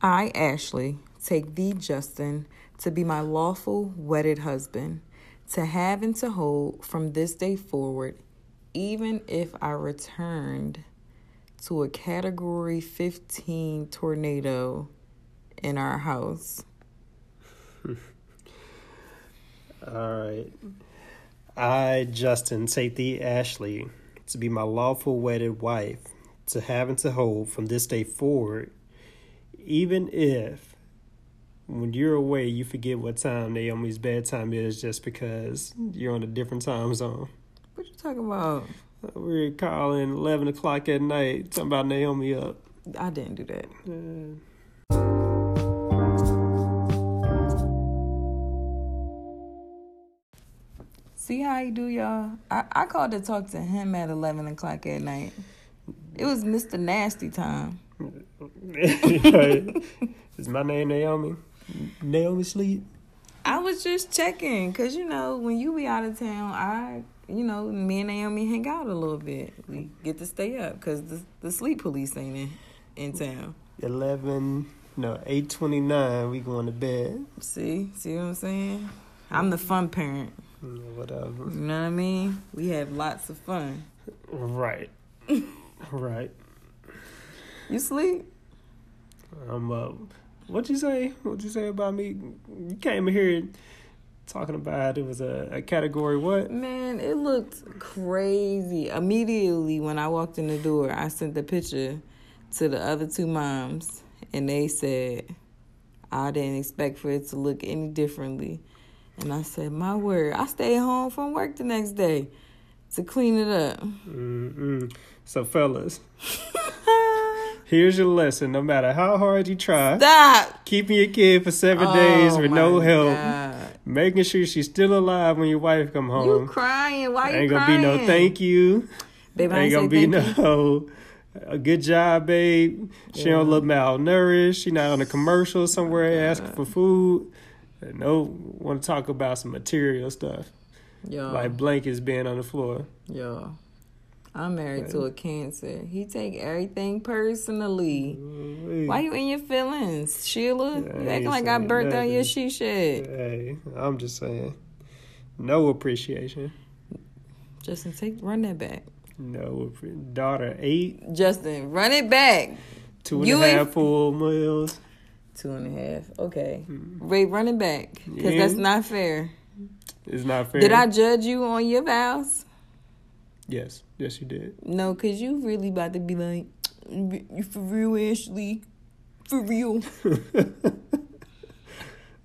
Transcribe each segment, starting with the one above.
I, Ashley, take thee, Justin, to be my lawful wedded husband, to have and to hold from this day forward, even if I returned to a category 15 tornado in our house. All right. I, Justin, take thee, Ashley, to be my lawful wedded wife, to have and to hold from this day forward, even if when you're away you forget what time Naomi's bedtime is just because you're on a different time zone. What you talking about? We're calling 11 o'clock at night, talking about Naomi up. I didn't do that. Uh, See how you do, y'all? I, I called to talk to him at 11 o'clock at night. It was Mr. Nasty time. Is my name Naomi? Naomi Sleep? I was just checking, because, you know, when you be out of town, I, you know, me and Naomi hang out a little bit. We get to stay up, because the, the sleep police ain't in, in town. 11, no, 8.29, we going to bed. See? See what I'm saying? I'm the fun parent. Yeah, whatever. You know what I mean? We have lots of fun. Right. right. You sleep? I'm uh, what'd you say? What'd you say about me? You came here talking about it was a, a category what? Man, it looked crazy. Immediately when I walked in the door, I sent the picture to the other two moms, and they said, I didn't expect for it to look any differently. And I said, My word, I stayed home from work the next day to clean it up. Mm-mm. So, fellas, here's your lesson. No matter how hard you try, Stop! keeping your kid for seven days Oh with no help, God. making sure she's still alive when your wife come home. You crying? Why you Ain't gonna be no thank you. Babe, Ain't gonna be no a good job, babe. She don't look malnourished. She not on a commercial somewhere asking for food. No, want to talk about some material stuff Yo, like blankets being on the floor. yo. I'm married to a cancer. He take everything personally. Mm-hmm. Why you in your feelings, Sheila? Yeah, you acting like I burnt down your she shed. Hey, I'm just saying, no appreciation. Justin, take run that back. No, daughter eight, Justin, run it back. two and a half full meals. Two and a half. Okay. Mm-hmm. Ray, run it back. Because Yeah. that's not fair. It's not fair. Did I judge you on your vows? Yes, yes, you did. No, because you really about to be like, you for real, Ashley? For real.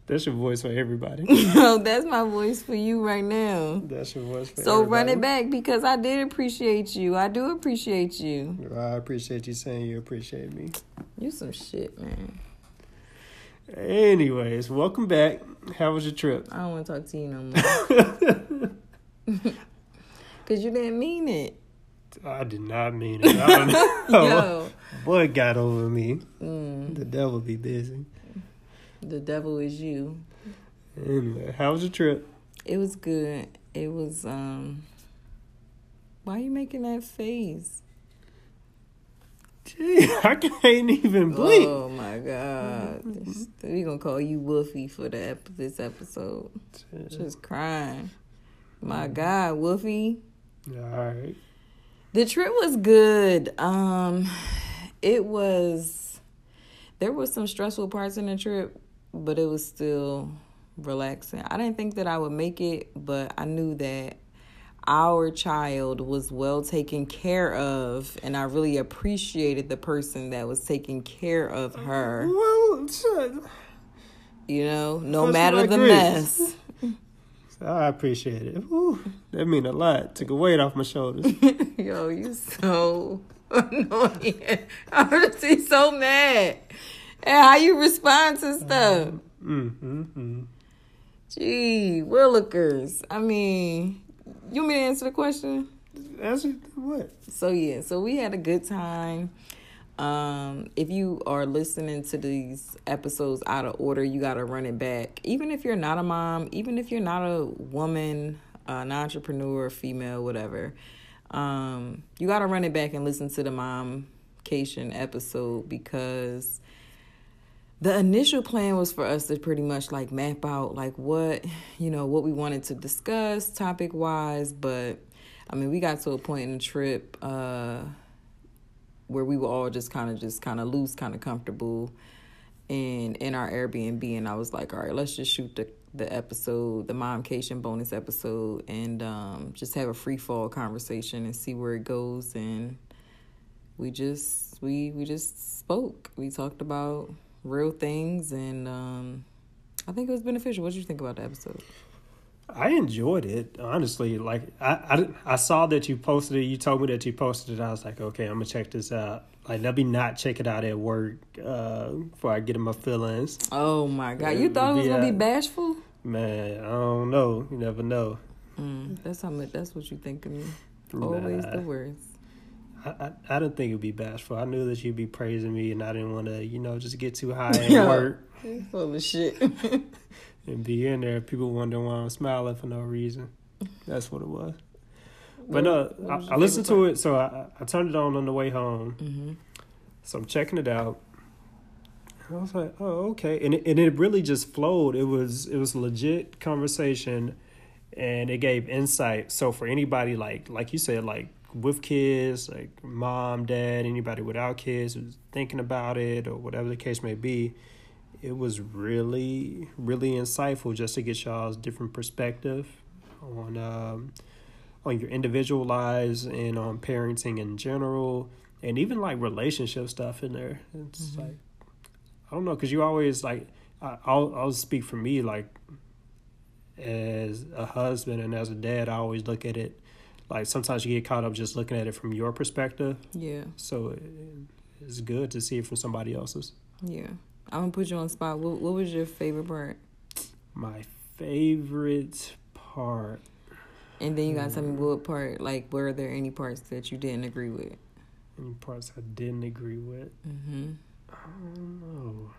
That's your voice for everybody. no, that's my voice for you right now. That's your voice for So run it back because I did appreciate you. I do appreciate you. I appreciate you saying you appreciate me. You some shit, man. Anyways, welcome back. How was your trip? I don't want to talk to you no more. Because you didn't mean it. I did not mean it. I don't know. Yo. What got over me? Mm, The devil be busy. the devil is you. Anyway, how was your trip? It was good. It was, um. Why are you making that face? Gee, I can't even blink. Oh my god. we gonna call you Woofy for the ep- this episode. Just crying. My god, Woofy. All right. The trip was good. Um it was there was some stressful parts in the trip, but it was still relaxing. I didn't think that I would make it, but I knew that our child was well taken care of and I really appreciated the person that was taking care of her. Well. You know, no matter the mess. I appreciate it. Whew, that mean a lot. Took a weight off my shoulders. Yo, you so annoying. I'm just so mad. And how you respond to stuff. Mm-hmm. Gee, Willikers. I mean, you want me to answer the question? Answer what? So yeah, so we had a good time. Um, if you are listening to these episodes out of order, you gotta run it back. Even if you're not a mom, even if you're not a woman, an entrepreneur, female, whatever, um, you gotta run it back and listen to the momcation episode because the initial plan was for us to pretty much like map out like what you know what we wanted to discuss topic wise but i mean we got to a point in the trip uh where we were all just kind of just kind of loose kind of comfortable and in our airbnb and i was like all right let's just shoot the the episode the momcation bonus episode and um just have a free fall conversation and see where it goes and we just we we just spoke we talked about real things, and um, I think it was beneficial. What did you think about the episode? I enjoyed it honestly. Like I, I, I saw that you posted it. You told me that you posted it. I was like, okay, I'm gonna check this out. Like let me not check it out at work uh, before I get in my feelings. Oh my god, you thought it was gonna be bashful? Man, I don't know. You never know. Mm, that's how much. That's what you think of me. Always nah. the worst. I, I, I didn't think it'd be bashful. I knew that you'd be praising me, and I didn't want to, you know, just get too high and work. Full of shit. and be in there, people wondering why I'm smiling for no reason. That's what it was. But no, I, I, listened to it, so I, I turned it on on the way home. Mm-hmm. So I'm checking it out. I was like, oh, okay, and it, and it really just flowed. It was it was legit conversation, and it gave insight. So for anybody like like you said, like with kids, like mom, dad, anybody without kids who's thinking about it or whatever the case may be, it was really, really insightful just to get y'all's different perspective on um, on your individual lives and on parenting in general, and even like relationship stuff in there. It's mm-hmm. like I don't know because you always like I, I'll I'll speak for me like as a husband and as a dad, I always look at it like sometimes you get caught up just looking at it from your perspective. Yeah. So it's good to see it from somebody else's. Yeah. I'm gonna put you on spot. What What was your favorite part? My favorite part. And then you gotta tell me what part. Like, were there any parts that you didn't agree with? Any parts I didn't agree with? Mm-hmm. I don't know.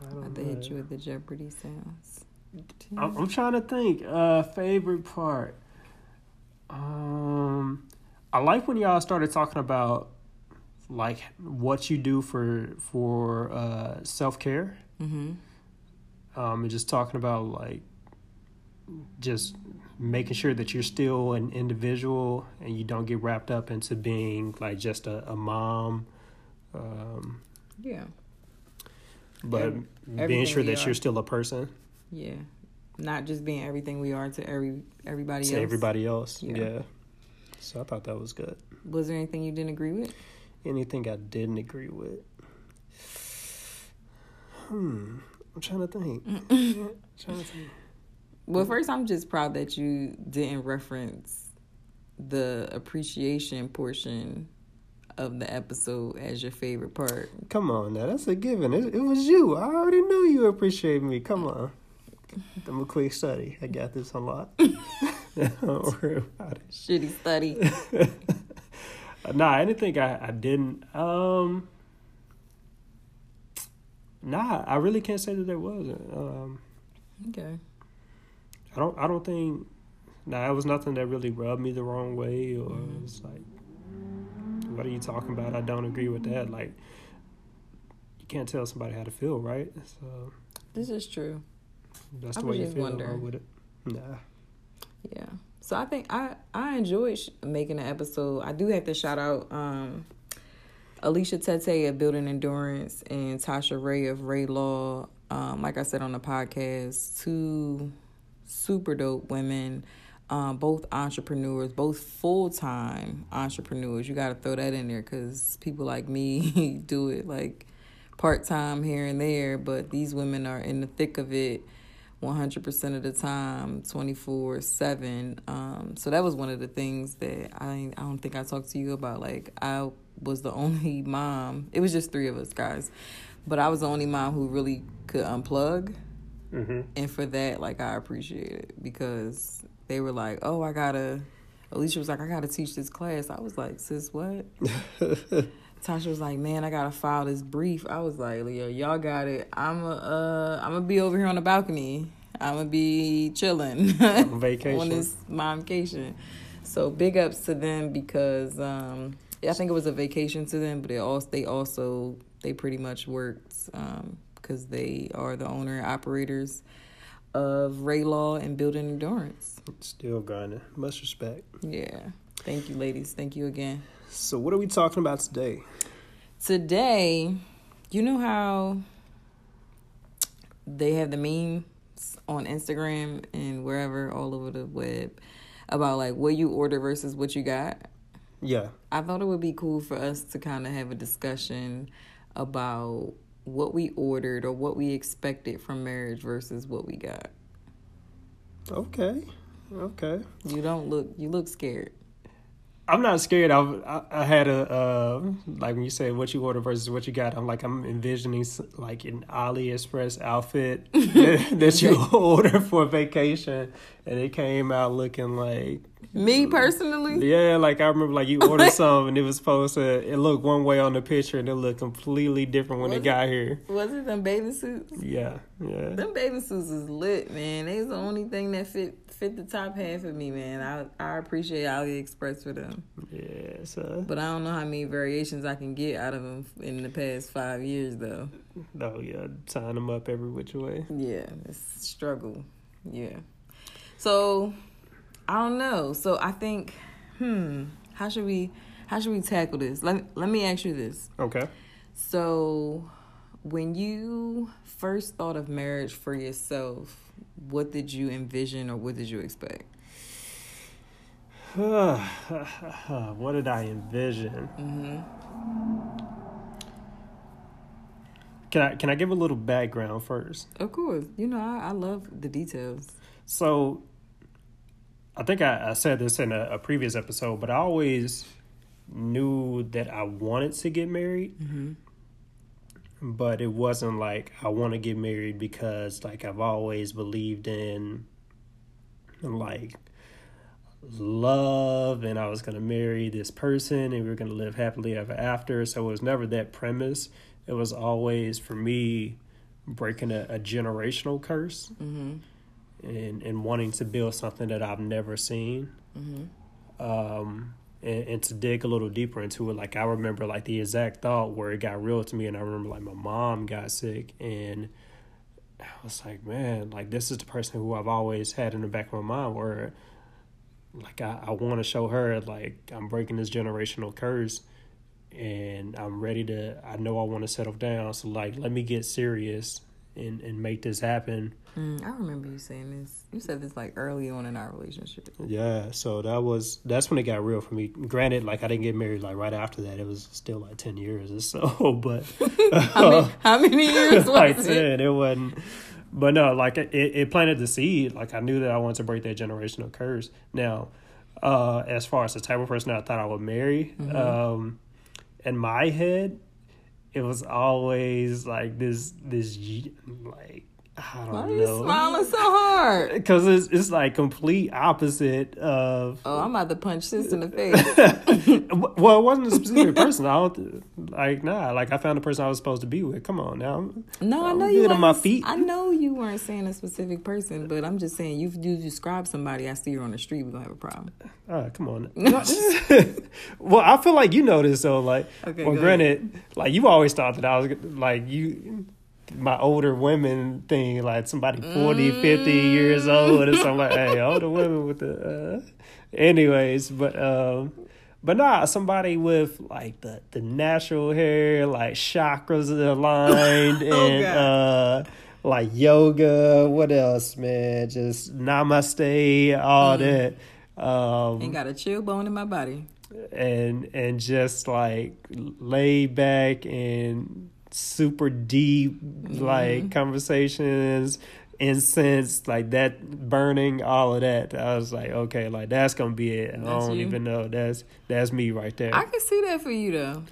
I don't they hit you with the Jeopardy sounds. I'm, I'm trying to think. Uh, favorite part. Um, I like when y'all started talking about like what you do for for uh, self care. Mm-hmm. Um, and just talking about like just making sure that you're still an individual and you don't get wrapped up into being like just a, a mom. Um, yeah. But being sure that you're still a person. Yeah not just being everything we are to every everybody to else. everybody else. Yeah. yeah. So I thought that was good. Was there anything you didn't agree with? Anything I didn't agree with? Hmm. I'm trying to think. trying to think. Well, first, I'm just proud that you didn't reference the appreciation portion of the episode as your favorite part. Come on, now that's a given. It, it was you. I already knew you appreciated me. Come on. I'm a quick study. I got this a lot. Don't worry about it. Shitty study. Nah, anything I, I didn't. Um, nah, I really can't say that there wasn't. Um, okay. I don't. I don't think. Nah, it was nothing that really rubbed me the wrong way, or mm-hmm. it's like, what are you talking about? I don't agree with that. Like, you can't tell somebody how to feel, right? So. This is true. That's the I way you feel wonder. with it. Nah. Yeah. So I think I I enjoyed making the episode. I do have to shout out um, Alicia Tete of Building Endurance and Tasha Ray of Ray Law. Um, like I said on the podcast, two super dope women, um, both entrepreneurs, both full time entrepreneurs. You got to throw that in there because people like me do it like part time here and there, but these women are in the thick of it 100% of the time 24 7 um, so that was one of the things that I, I don't think i talked to you about. Like i was the only mom. It was just three of us guys. But i was the only mom who really could unplug. Mm-hmm. and for that like i appreciate it because they were like oh i gotta alicia was like i gotta teach this class. I was like sis what Tasha was like, "Man, I gotta file this brief." I was like, "Leo, y'all got it. I'm a, uh, I'm gonna be over here on the balcony. I'm gonna be chilling on vacation on this momcation." So big ups to them because um, I think it was a vacation to them, but they also they also they pretty much worked because because they are the owner and operators of Ray Law and Building Endurance. Still grinding. Much respect. Yeah. Thank you, ladies. Thank you again. So, what are we talking about today? Today, you know how they have the memes on Instagram and wherever all over the web about like what you order versus what you got? Yeah. I thought it would be cool for us to kind of have a discussion about what we ordered or what we expected from marriage versus what we got. Okay. Okay. You don't look you look scared. I'm not scared. I, I, I had a uh, like when you say what you order versus what you got. I'm like I'm envisioning like an AliExpress outfit that, that you order for vacation, and it came out looking like me personally. Yeah, like I remember like you ordered something and it was supposed to it looked one way on the picture and it looked completely different when was it got here. Was it them bathing suits? Yeah, yeah. Them bathing suits is lit, man. They was the only thing that fit fit the top half of me, man. I I appreciate AliExpress for them. Yeah, so. But I don't know how many variations I can get out of them in the past five years, though. Oh yeah, tying them up every which way. Yeah, it's struggle. Yeah. So I don't know. So I think, hmm, how should we how should we tackle this? Let let me ask you this. Okay. So when you first thought of marriage for yourself, what did you envision or what did you expect? what did I envision? Mm-hmm. Can I can I give a little background first? Of course. You know, I, I love the details. So I think I, I said this in a, a, previous episode, but I always knew that I wanted to get married. Mm-hmm. But it wasn't like I want to get married because like I've always believed in like love and I was going to marry this person and we were going to live happily ever after. So it was never that premise. It was always for me breaking a, a generational curse. Mm-hmm and and wanting to build something that I've never seen. Mm-hmm. Um, and, and, to dig a little deeper into it, like I remember like the exact thought where it got real to me, and I remember like my mom got sick, and I was like, man, like this is the person who I've always had in the back of my mind, where like I, I want to show her like I'm breaking this generational curse, and I'm ready to. I know I want to settle down, so like let me get serious and and make this happen. Mm, I remember you saying this. You said this like early on in our relationship. Yeah, so that was that's when it got real for me. Granted, like I didn't get married like right after that. It was still like ten years or so, but how, many, how many years like it? ten. It wasn't. But no, like it, it planted the seed. Like I knew that I wanted to break that generational curse. Now, uh, as far as the type of person I thought I would marry, Mm-hmm. um, in my head, it was always like this this like I don't Why are you smiling so hard? Because it's it's like complete opposite of. Oh, I'm about to punch sis in the face. well, it wasn't a specific person. I don't like nah. Like I found the person I was supposed to be with. Come on now. No, I I'm know you. good on my feet. I know you weren't saying a specific person, but I'm just saying you you describe somebody. I see her on the street, we gonna have a problem. Ah, come on. well, I feel like you know this though. Like, Okay, well, granted, like you always thought that I was like you. My older women thing, like somebody 40, 50 years old, and something like, hey, older women with the. Uh, anyways, but um, but nah, somebody with like the the natural hair, like chakras aligned, Oh, and uh, like yoga. What else, man? Just namaste, all that. Um, and got a chill bone in my body. and and just like laid back and super deep like conversations incense like that burning all of that i was like okay like that's gonna be it i don't you? even know that's that's me right there I can see that for you though.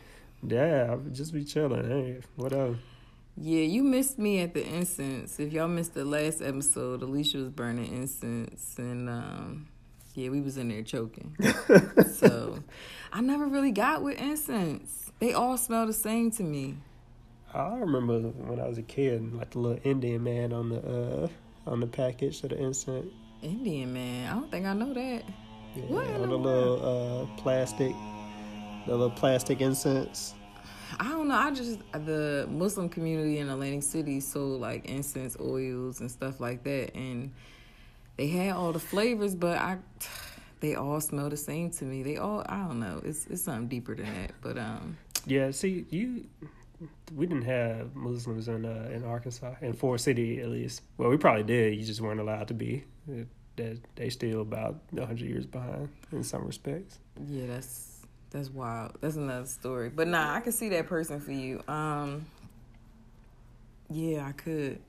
yeah i'll just be chilling hey whatever Yeah, you missed me at the incense. If y'all missed the last episode, Alicia was burning incense, and um, yeah, we was in there choking. so I never really got with incense. They all smell the same to me. I remember when i was a kid like the little indian man on the uh on the package of the incense Indian man, I don't think I know that. yeah, What on the little uh plastic the little plastic incense I don't know. I just the Muslim community in Atlantic City sold like incense oils and stuff like that, and they had all the flavors, but I they all smell the same to me. They all I don't know. It's it's something deeper than that, but um. Yeah, see, you we didn't have Muslims in uh, in Arkansas in Forrest City at least. Well, we probably did. You just weren't allowed to be. That they still about hundred years behind in some respects. Yeah, that's that's wild. That's another story. But nah, I could see that person for you. Um, yeah, I could.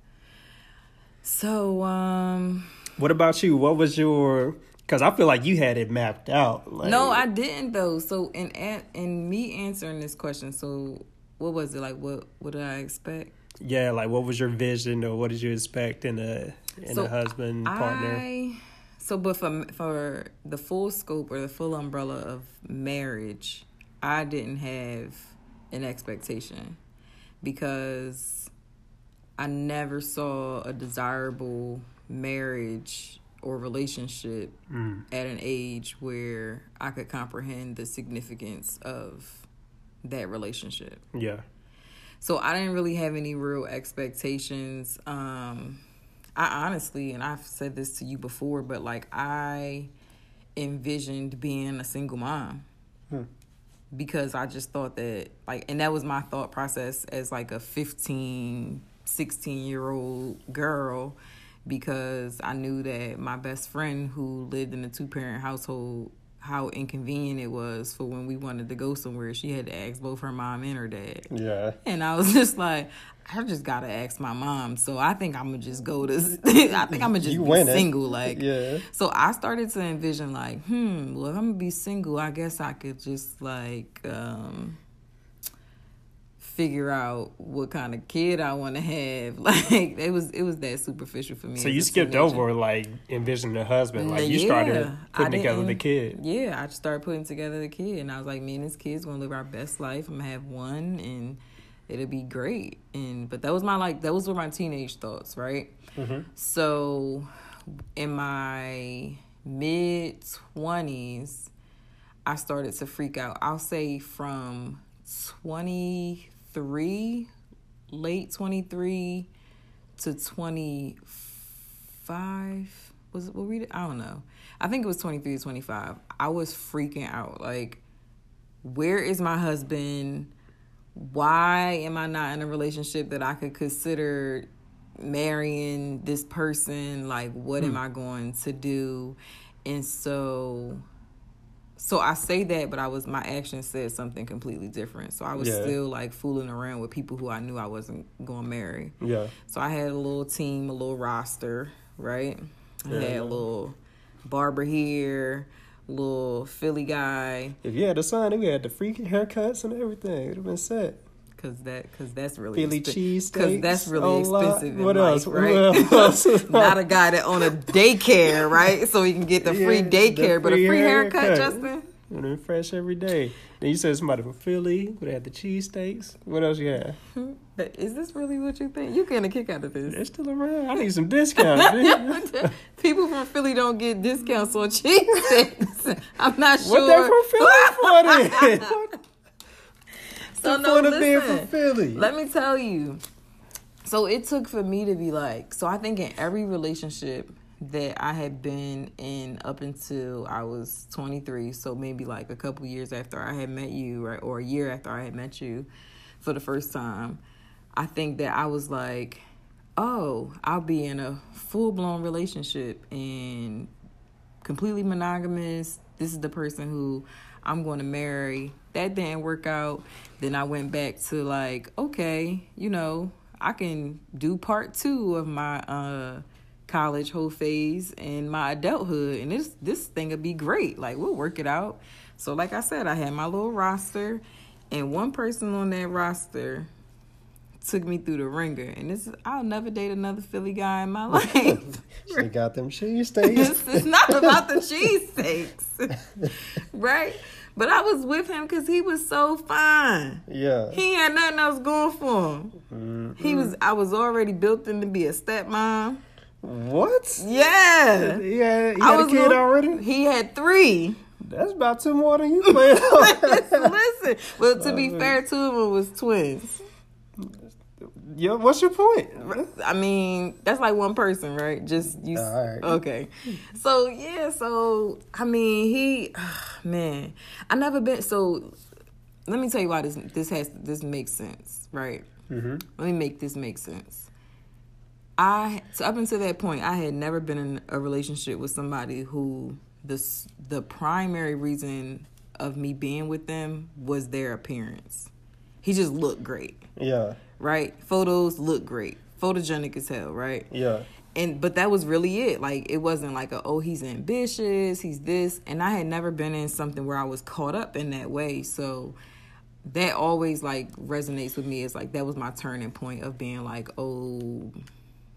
So, um, what about you? What was your? Because I feel like you had it mapped out. Like, no, I didn't though. So in in me answering this question, so what was it like? What what did I expect? Yeah, like what was your vision, or what did you expect in a in so a husband partner? I, so, but for for the full scope or the full umbrella of marriage, I didn't have an expectation because I never saw a desirable marriage or relationship mm. at an age where I could comprehend the significance of that relationship. Yeah. So I didn't really have any real expectations. Um, I honestly, and I've said this to you before, but like I envisioned being a single mom. Hmm. Because I just thought that, like, and that was my thought process as like a 15, 16 year old girl because I knew that my best friend who lived in a two parent household how inconvenient it was for when we wanted to go somewhere. She had to ask both her mom and her dad. Yeah. And I was just like, I just gotta ask my mom. So I think I'm gonna just go to. I think I'm gonna just you be single. Like, yeah. So I started to envision like, hmm, well, if I'm gonna be single, I guess I could just like. um figure out what kind of kid I want to have. Like it was it was that superficial for me. So you skipped teenager. over like envisioning a husband. Like you yeah, started putting together the kid. Yeah, I just started putting together the kid, and I was like, me and this kid's gonna live our best life. I'm gonna have one, and it'll be great. And but that was my like was were my teenage thoughts, right? Mm-hmm. So in my mid twenties, I started to freak out. I'll say from twenty 23, late 23 to 25. Was it, what we, read? It. I don't know. I think it was 23 to 25. I was freaking out. Like, where is my husband? Why am I not in a relationship that I could consider marrying this person? Like, what hmm. am I going to do? And so so I say that, but I was my action said something completely different. So I was yeah. still like fooling around with people who I knew I wasn't going to marry. Yeah. So I had a little team, a little roster, right? I yeah, had a little barber here, little Philly guy. If you had a son, we had the freaking haircuts and everything. It would have been set. Cause that, cause that's really Philly expen- cheese Cause that's really oh, expensive. What else? Life, right? What else? Not a guy that own a daycare, right? So he can get the yeah, free daycare, but a free haircut, haircut. Justin. You know, fresh every day. Then you said somebody from Philly would have the cheesesteaks. What else you have? Hmm? Is this really what you think? You getting a kick out of this? They're still around. I need some discounts. People from Philly don't get discounts on cheesesteaks. I'm not sure. What they from Philly for then? So no, point of being from Philly. Let me tell you. So it took for me to be like. So I think in every relationship that I had been in up until I was 23, so maybe like a couple years after I had met you, right, or a year after I had met you for the first time, I think that I was like, oh, I'll be in a full blown relationship and completely monogamous. This is the person who I'm going to marry. That didn't work out. Then I went back to like, okay, you know, I can do part two of my uh, college whole phase and my adulthood, and this this thing would be great. Like we'll work it out. So, like I said, I had my little roster, and one person on that roster took me through the ringer. And this is, I'll never date another Philly guy in my life. she got them cheesesteaks. it's not about the cheesesteaks, right? But I was with him because he was so fine. Yeah. He had nothing else going for him. Mm-hmm. He was. I was already built in to be a stepmom. What? Yeah. Yeah. He had I was a kid already. He had three, That's about two more than you played. Listen, but to be fair, two of them was twins. Yeah, what's your point? I mean, that's like one person, right? Just you. All right. Okay. So yeah, so I mean, he, man, I never been. So let me tell you why this this has this makes sense, right? Mm-hmm. Let me make this make sense. I so up until that point, I had never been in a relationship with somebody who the the primary reason of me being with them was their appearance. He just looked great, Yeah, right? Photos look great, photogenic as hell, right? yeah, and but that was really it. Like it wasn't like a oh he's ambitious he's this. And i had never been in something where i was caught up in that way. So that always like resonates with me it's like that was my turning point of being like oh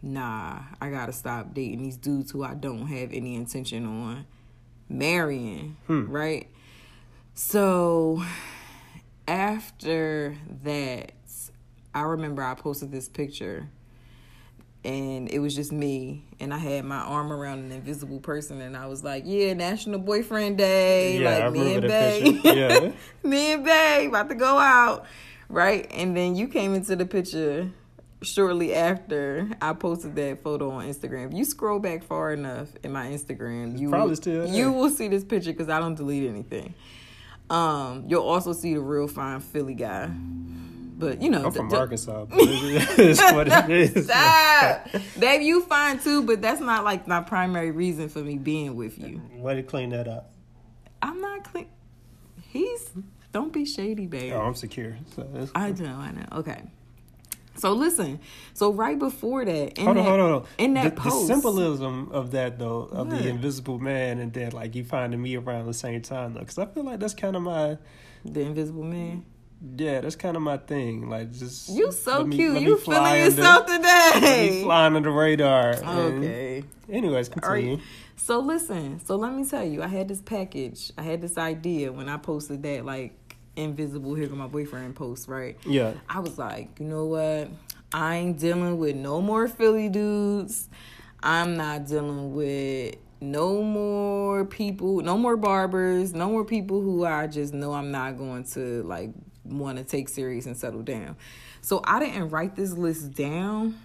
nah i gotta stop dating these dudes who i don't have any intention on marrying hmm. right? So after that i remember i posted this picture and it was just me and i had my arm around an invisible person and i was like yeah national boyfriend day Yeah, I like me and remember bae. that picture. Yeah. me and bae about to go out right? And then you came into the picture shortly after i posted that photo on instagram. If you scroll back far enough in my instagram you probably will, still you will see this picture because i don't delete anything. Um you'll also see the real fine philly guy but you know I'm from the- Arkansas. But it's what it is. Stop. Babe, you fine too, but that's not like my primary reason for me being with you. Way to clean that up. I'm not clean. He's don't be shady, babe. Oh, I'm secure. So it's, I know, I know. Okay. So listen. So right before that, in hold on, that, hold on, hold on. in that the, post, the symbolism of that though, of What? the invisible man, and then like you finding me around the same time though, because I feel like that's kind of my the Invisible Man. Yeah, that's kind of my thing. Like just You so me- cute. You feeling yourself me today. flying under the radar. and- Okay. anyways, continue. So listen, so let me tell you, I had this package. I had this idea when I posted that like invisible here with my boyfriend post, right? Yeah. I was like, you know what? I ain't dealing with no more Philly dudes. I'm not dealing with no more people, no more barbers, no more people who I just know I'm not going to like want to take serious and settle down. So I didn't write this list down,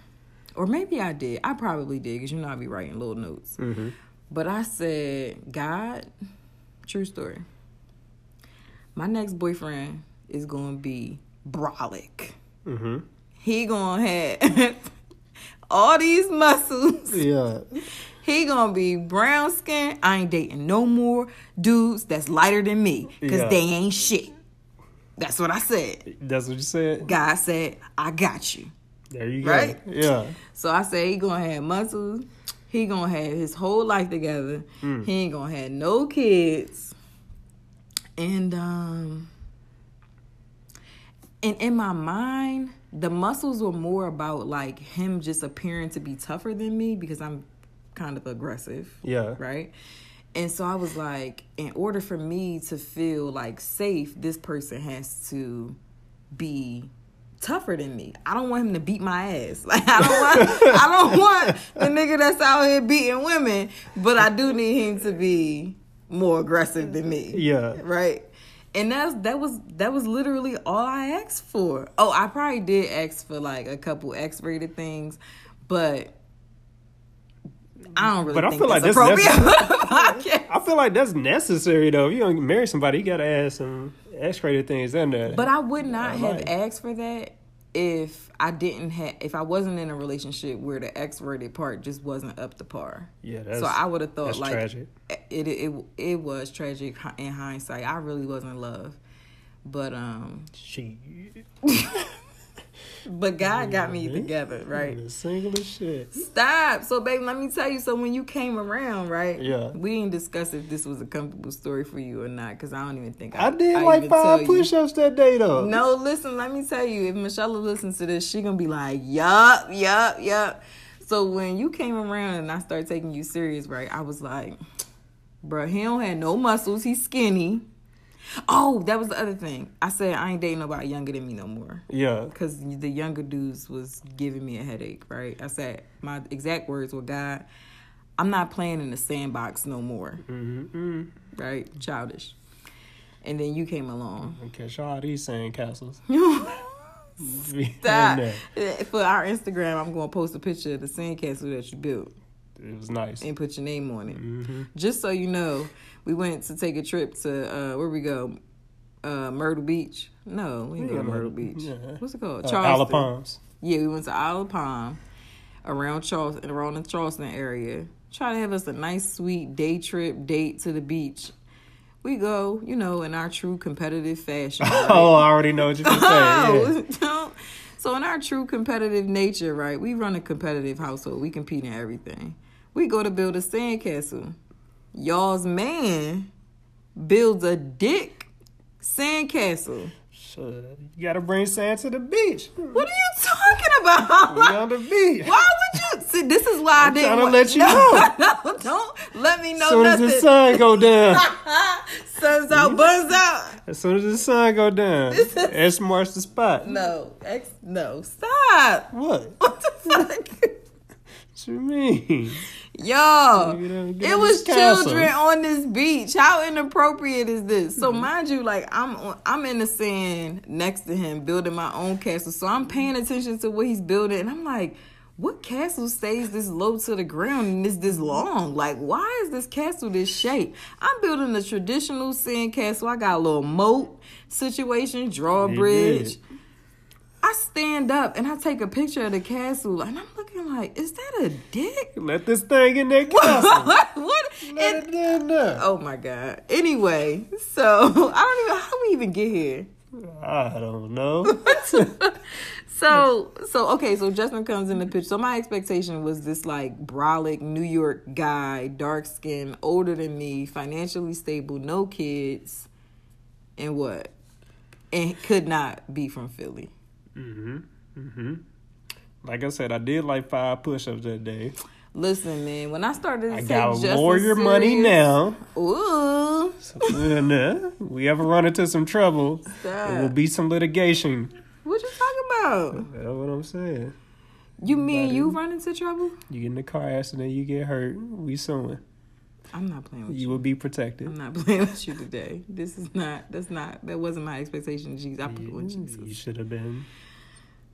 or maybe I did. I probably did because you know I be writing little notes. Mm-hmm. But I said, God, true story. My next boyfriend is gonna be brolic. Mm-hmm. He gonna have all these muscles. Yeah. He gonna be brown skin. I ain't dating no more dudes that's lighter than me because Yeah. they ain't shit. That's what I said. That's what you said. God said, I got you. There you go. Right? Yeah. So I said he gonna have muscles. He gonna have his whole life together. He ain't gonna have no kids. And um and in my mind, the muscles were more about like him just appearing to be tougher than me because I'm kind of aggressive Yeah. right? And so I was like, in order for me to feel like safe, this person has to be tougher than me. I don't want him to beat my ass. Like I don't want I don't want the nigga that's out here beating women, but I do need him to be more aggressive than me. Yeah. Right? And that's that was that was literally all I asked for. Oh, I probably did ask for like a couple X rated things, but I don't really But I feel like that's that's appropriate for the. I feel like that's necessary though. If you don't marry somebody, you gotta add some X-rated things in there. But I would not I have like. asked for that if I didn't have if I wasn't in a relationship where the X rated part just wasn't up to par. yeah, that's so I would have thought like tragic. it, it it was tragic in hindsight. I really wasn't in love, but um, She but God got me mm-hmm. together, right? Single as shit. Stop. So, baby, let me tell you. So, when you came around, right? Yeah. We didn't discuss if this was a comfortable story for you or not, because I don't even think I did like even five tell you. push-ups that day though. No, listen, let me tell you, if Michelle listens to this, she gonna be like, yup, yup, yup. So when you came around and I started taking you serious, right, I was like, bro, he don't have no muscles, he's skinny. Oh, that was the other thing. I said I ain't dating nobody younger than me no more. Yeah. Cause the younger dudes was giving me a headache, right? I said my exact words were God, I'm not playing in the sandbox no more. Mm-hmm. right? Childish. And then you came along. Okay, catch all these sand castles. Stop. For our Instagram, I'm going to post a picture of the sandcastle that you built It was nice. and put your name on it. hmm Just so you know, we went to take a trip to uh, where we go, uh, Myrtle Beach. No, we didn't go to Myrtle Beach. yeah. What's it called? Uh, Charleston. Isle of Palms. Yeah, we went to Isle of Palm, around Charleston, around the Charleston area. Try to have us a nice, sweet day trip date to the beach. We go, you know, in our true competitive fashion. right? Oh, I already know what you're gonna say. Yeah. Oh, so in our true competitive nature, right? We run a competitive household. We compete in everything. We go to build a sandcastle. Y'all's man builds a dick sandcastle. Sure. You gotta bring sand to the beach. What are you talking about? We on the beach. Why would you see? This is why I I'm didn't trying to let you no, no, don't let me know As soon as the sun go down. Sun's out, buns out. As soon as the sun go down. X marks the spot. No, X, no, stop. What? What the fuck? What you mean? Y'all, You done get it was children on this beach. How inappropriate is this? So Mm-hmm. mind you, like I'm on, I'm in the sand next to him, building my own castle. So I'm paying attention to what he's building, and I'm like, what castle stays this low to the ground and is this long? Like, why is this castle this shape? I'm building a traditional sand castle. I got a little moat situation, drawbridge. I stand up and I take a picture of the castle, and I'm looking like, is that a dick? Let this thing in castle. what? what? Let It- it in there. oh my god. Anyway, so I don't even how we even get here. I don't know. So so okay, so Justin comes in the picture. So my expectation was this like brolic New York guy, dark skin, older than me, financially stable, no kids, and what? And could not be from Philly. Hmm hmm Like I said, I did like five push-ups that day. Listen, man, when I started to I take got Justin lawyer money serious- now. Ooh. So when uh, we ever run into some trouble, Stop. it will be some litigation. What you talking about? That's what I'm saying. You mean Buddy. you run into trouble? You get in a car accident, you get hurt, we suing. I'm not playing with you. You will be protected. I'm not playing with you today. This is not. That's not. That wasn't my expectation. Jesus, I put with You, you Jesus. should have been.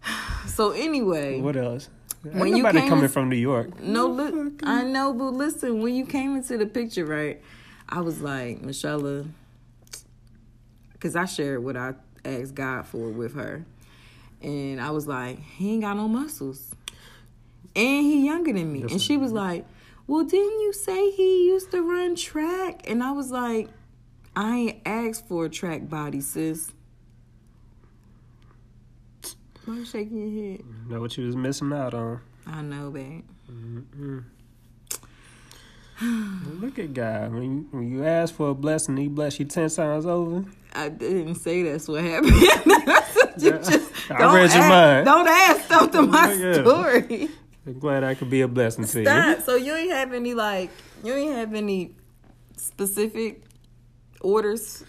So anyway, What else? When Ain't you nobody came coming in- from New York. no, li- I know, but listen, when you came into the picture, right? I was like, Michelle, because I shared what I asked God for with her, and I was like, he ain't got no muscles, and he younger than me, and she was like, well, didn't you say he used to run track? And I was like, I ain't asked for a track body, sis. Why shaking your head? Know what you was missing out on. I know, babe. Mm-mm. Look at God. When you, when you ask for a blessing, he bless you ten times over. I didn't say that's what happened. You just I don't read your add- mind. Don't ask to my Yeah. story. I'm glad I could be a blessing to you. So you ain't have any like you ain't have any specific orders.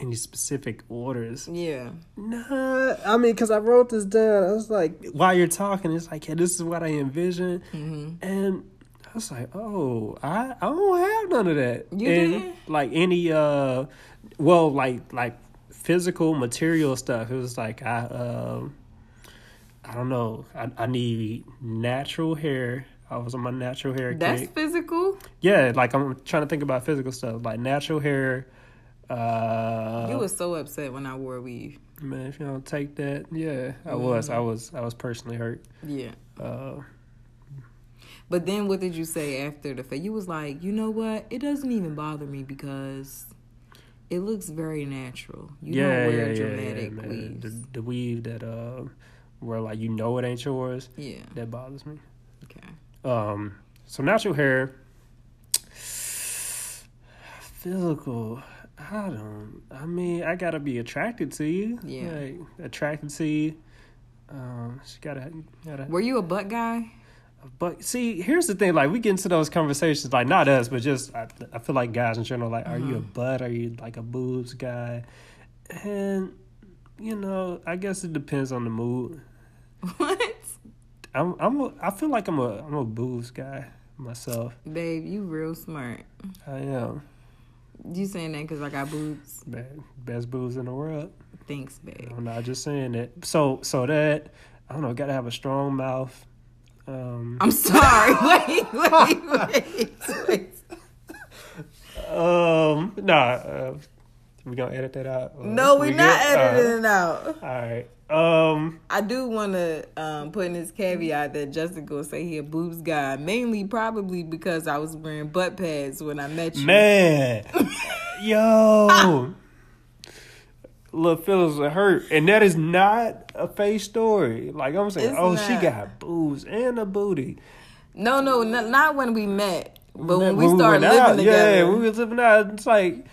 Any specific orders? Yeah. Nah, I mean, because I wrote this down. I was like, while you're talking, it's like, yeah, this is what I envision. Mm-hmm. And I was like, oh, I, I don't have none of that. You and, didn't? Like any, uh, well, like, like physical material stuff. It was like, I, um, I don't know. I, I need natural hair. I was on my natural hair That's kick. physical. Yeah, like I'm trying to think about physical stuff, like natural hair. Uh, you was so upset when I wore a weave. Man, if you don't take that, yeah, I was, I was, I was personally hurt. Yeah. Uh, But then what did you say after the fact? You was like, you know what? It doesn't even bother me because it looks very natural. You yeah, don't wear yeah, yeah, dramatic yeah, man. weaves. The, the weave that, uh, where like you know it ain't yours, yeah. that bothers me. Okay. Um, so natural hair, physical. I don't. I mean, I gotta be attracted to you. Yeah. like, attracted to you. Um, she gotta, gotta. Were you a butt guy? But see, here's the thing: like we get into those conversations, like not us, but just I, I feel like guys in general. Like, are you a butt? Are you like a boobs guy? And you know, I guess it depends on the mood. What? I'm, I'm, a, I feel like I'm a, I'm a boobs guy myself. Babe, you real smart. I am. You saying that because I got boobs? Best boobs in the world. Thanks, babe. I'm not just saying that. So so that I don't know, gotta have a strong mouth. Um, I'm sorry. wait, wait, wait, wait. um nah, uh, we gonna edit that out? Or No, we're we not good? editing Uh, it out. all right. Um I do want to um, put in this caveat that Justin gonna say he a boobs guy, mainly probably because I was wearing butt pads when I met you. Man, yo, little feelings are hurt, and that is not a fake story. Like I'm saying, It's oh, she got boobs and a booty. No, no, n- not when we met, but when we went started living out, together. yeah, when we was living out, it's like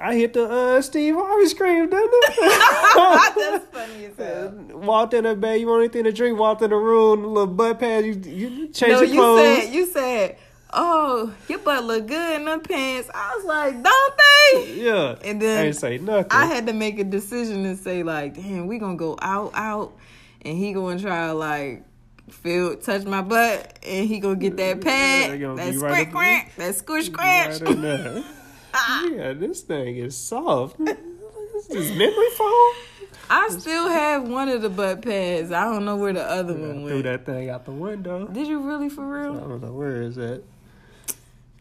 I hit the uh, Steve Harvey scream, didn't it? That's funny as hell. walked in there, babe. You want anything to drink? Walked in the room, little butt pad. You, you change No, your you clothes. said you said, "Oh, your butt look good in them pants." I was like, "Don't they?" yeah, And then I ain't say nothing. I had to make a decision and say like, "Damn, we gonna go out, out," and he gonna try to like feel touch my butt, and he gonna get that pad, gonna that squirt, right squirt, that squish, scratch. Right. yeah, this thing is soft. This is memory foam. I still have one of the butt pads. I don't know where the other I one threw that thing out the window. Did you really for real? I don't know where is that.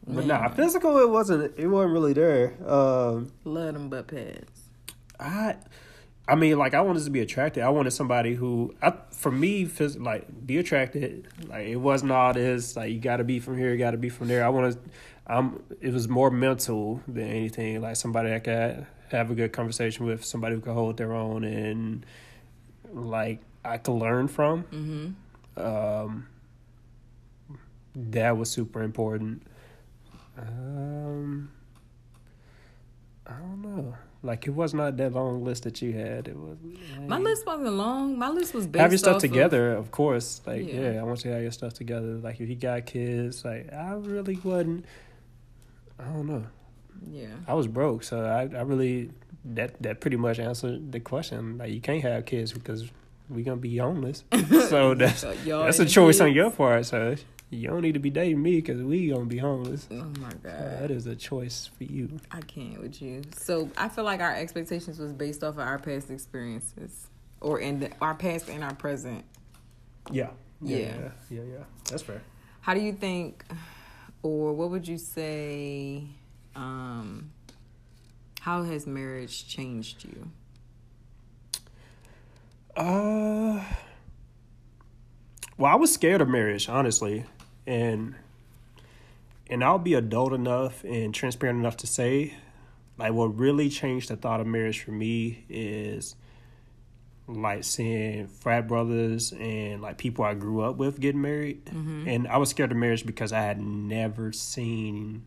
But Man. nah, physical it wasn't it wasn't really there. Um Love them butt pads. I I mean like I wanted to be attracted. I wanted somebody who I for me phys- like be attracted. Like it wasn't all this like you got to be from here, you got to be from there. I wanted um it was more mental than anything. Like somebody I could have a good conversation with, somebody who could hold their own and like I could learn from. Mm-hmm. Um, that was super important. Um, I don't know. Like it was not that long list that you had. It was My list wasn't long. My list was based have your stuff together, of, course. Like Yeah. yeah. I want you to have your stuff together. Like if you got kids, like I really wasn't. I don't know. Yeah. I was broke, so I I really that that pretty much answered the question. Like you can't have kids because we're gonna be homeless. So that's So that's a choice on your part. So you don't need to be dating me because we gonna be homeless. Oh my So god. that is a choice for you. I can't with you. So I feel like our expectations was based off of our past experiences, or in the, our past and our present. Yeah. Yeah. Yeah. Yeah. Yeah. yeah. That's fair. How do you think, or what would you say? Um, how has marriage changed you? Uh, well, I was scared of marriage, honestly, and and I'll be adult enough and transparent enough to say, like, what really changed the thought of marriage for me is like seeing frat brothers and like people I grew up with getting married, mm-hmm. and I was scared of marriage because I had never seen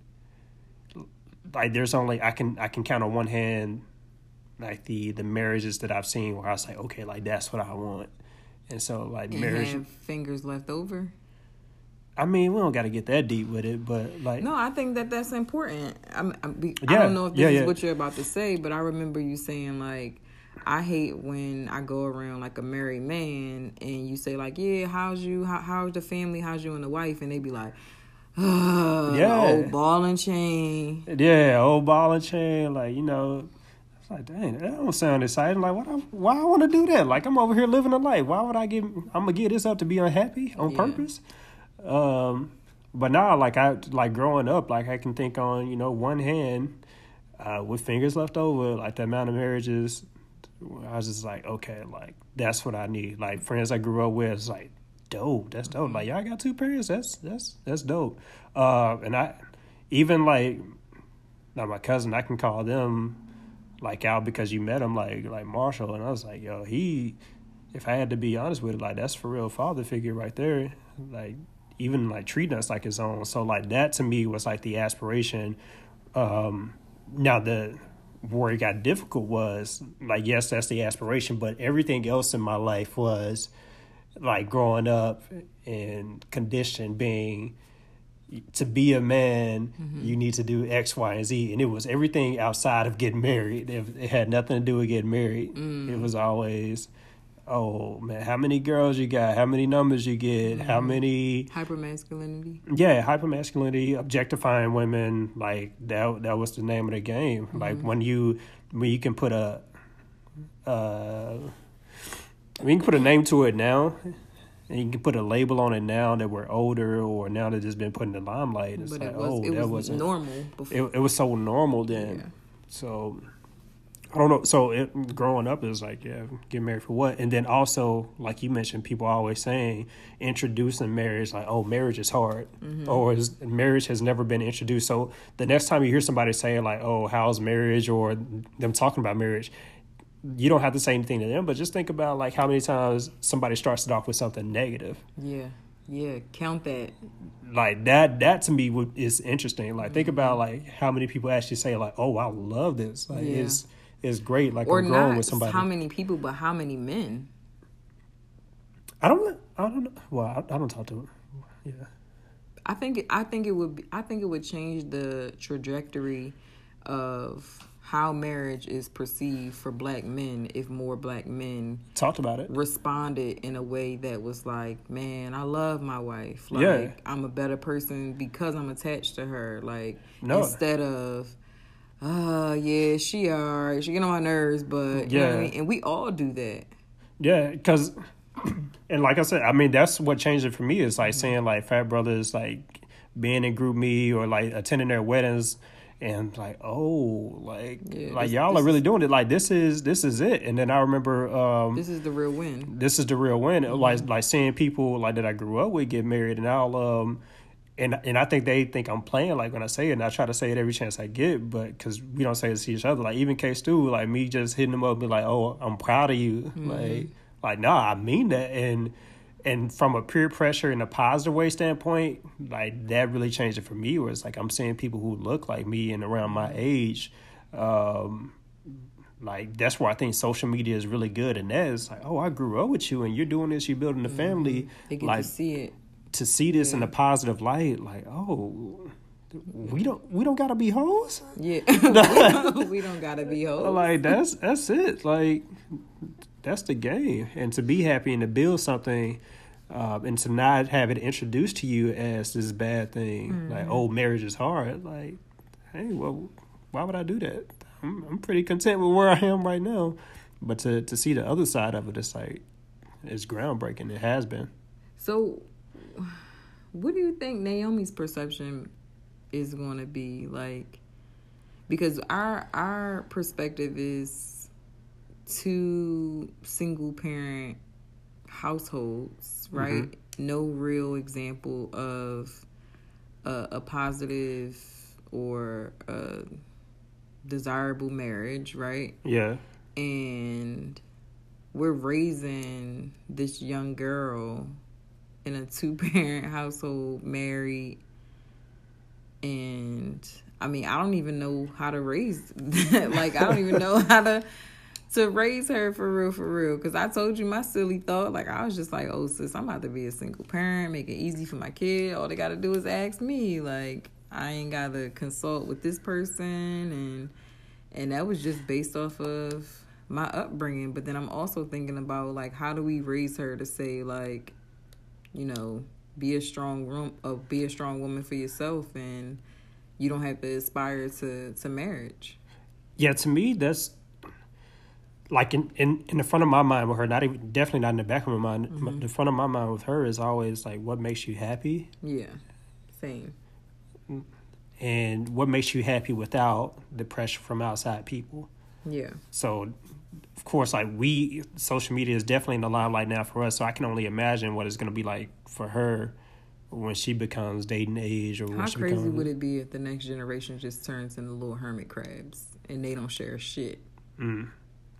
like there's only I can I can count on one hand like the the marriages that I've seen where I was like, okay, like that's what I want. And so like And marriage have fingers left over? I mean, we don't gotta get that deep with it, but like No, I think that that's important. I'm, I'm I Yeah, don't know if this yeah, is yeah. what you're about to say, but I remember you saying like, I hate when I go around like a married man and you say like, yeah, how's you? How, how's the family? How's you and the wife? And they be like, oh, Yeah. old ball and chain. Yeah, old ball and chain, like, you know, it's like, dang, that don't sound exciting. Like, what I, why I want to do that? Like, I'm over here living a life. Why would I give, I'm to give this up to be unhappy on Yeah. purpose? Um, but now, like, I, like, growing up, like, I can think on, you know, one hand, uh, with fingers left over, like, the amount of marriages, I was just like, okay, like, that's what I need. Like, friends I grew up with, it's like, dope. That's dope. Like, y'all got two parents. That's, that's, that's dope. Uh, and I, even like, now my cousin, I can call them like out because you met him, like like Marshall, and I was like, yo, he. If I had to be honest with it, like that's for real father figure right there. Like even like treating us like his own. So like that to me was like the aspiration. Um, now the where it got difficult was like yes, that's the aspiration, but everything else in my life was like growing up and conditioned being to be a man, mm-hmm. you need to do X, Y, and Z. And it was everything outside of getting married. It, it had nothing to do with getting married. Mm. It was always, oh man, how many girls you got? How many numbers you get? How Mm-hmm. many? Hypermasculinity. Yeah, hypermasculinity, objectifying women, like that. That was the name of the game. Like when you when you can put a, uh, we can put a name to it now, and you can put a label on it now that we're older, or now that it's been put in the limelight. It's But like, it was oh, it that was wasn't. normal before. It, it was so normal then. Yeah. So I don't know. So it, growing up is like, yeah, get married for what? And then also, like you mentioned, people always saying introducing marriage, like, oh, marriage is hard, Mm-hmm. or is, marriage has never been introduced. So the next time you hear somebody say like, oh, how's marriage, or them talking about marriage. You don't have to say anything to them, but just think about like how many times somebody starts it off with something negative yeah, yeah. Count that. like that that to me would, is interesting like think Mm-hmm. about like how many people actually say like oh i love this like Yeah. it's it's great like Or i'm growing not with somebody how many people, but how many men? i don't i don't well i, I don't talk to him yeah I think it- I think it would be, I think it would change the trajectory of how marriage is perceived for black men if more black men talked about it responded in a way that was like, man, I love my wife. Like Yeah. I'm a better person because I'm attached to her. Like No. instead of uh yeah, she alright, she get on my nerves, but you know I Yeah. mean? And we all do that. yeah because and like i said i mean that's what changed it for me is Mm-hmm. like seeing like fat brothers like being in GroupMe or like attending their weddings and like oh like Yeah, like this- y'all this are really doing it like this is this is it and then i remember um This is the real win. this is the real win. Mm-hmm. Like like seeing people like that I grew up with get married, and I'll um, and and I think they think I'm playing like when I say it, and I try to say it every chance I get, but because we don't say it to each other. Like even K Stu, like me just hitting them up, and be like, oh, I'm proud of you, Mm-hmm. like like nah, I mean that, and and from a peer pressure in a positive way standpoint, like that really changed it for me. Where it's like I'm seeing people who look like me and around my age. Um, like that's where I think social media is really good, and that is like, oh, I grew up with you, and you're doing this, you're building a family. They get Like to see it. To see this in a positive light, like, oh, we don't we don't gotta be hoes. Yeah. we don't gotta be hoes. Like that's that's it. Like that's the game, and to be happy and to build something. Uh, and to not have it introduced to you as this bad thing, like oh, marriage is hard. Like, hey, well, why would I do that? I'm I'm pretty content with where I am right now. But to to see the other side of it, it's like it's groundbreaking. It has been. So, what do you think Naomi's perception is going to be like? Because our our perspective is two single parent households, mm-hmm. right? No real example of a, a positive or a desirable marriage, right? Yeah. and we're raising this young girl in a two parent household married and I mean I don't even know how to raise that. Like I don't even know how to to raise her for real for real. Because I told you my silly thought like I was just like oh sis I'm about to be a single parent make it easy for my kid. All they gotta do is ask me. Like I ain't gotta consult with this person and and that was just based off of my upbringing. But then i'm also thinking about like how do we raise her to say like you know be a strong room uh, be a strong woman for yourself and you don't have to aspire to to marriage Yeah, to me, that's like in, in, in the front of my mind with her, not even definitely not in the back of my mind. Mm-hmm. The front of my mind with her is always like, what makes you happy, yeah same and what makes you happy without the pressure from outside people. yeah So, of course, like we, social media is definitely in the limelight now for us. So I can only imagine what it's going to be like for her when she becomes dating age or when how she crazy becomes. would it be if the next generation just turns into little hermit crabs and they don't share shit Mm.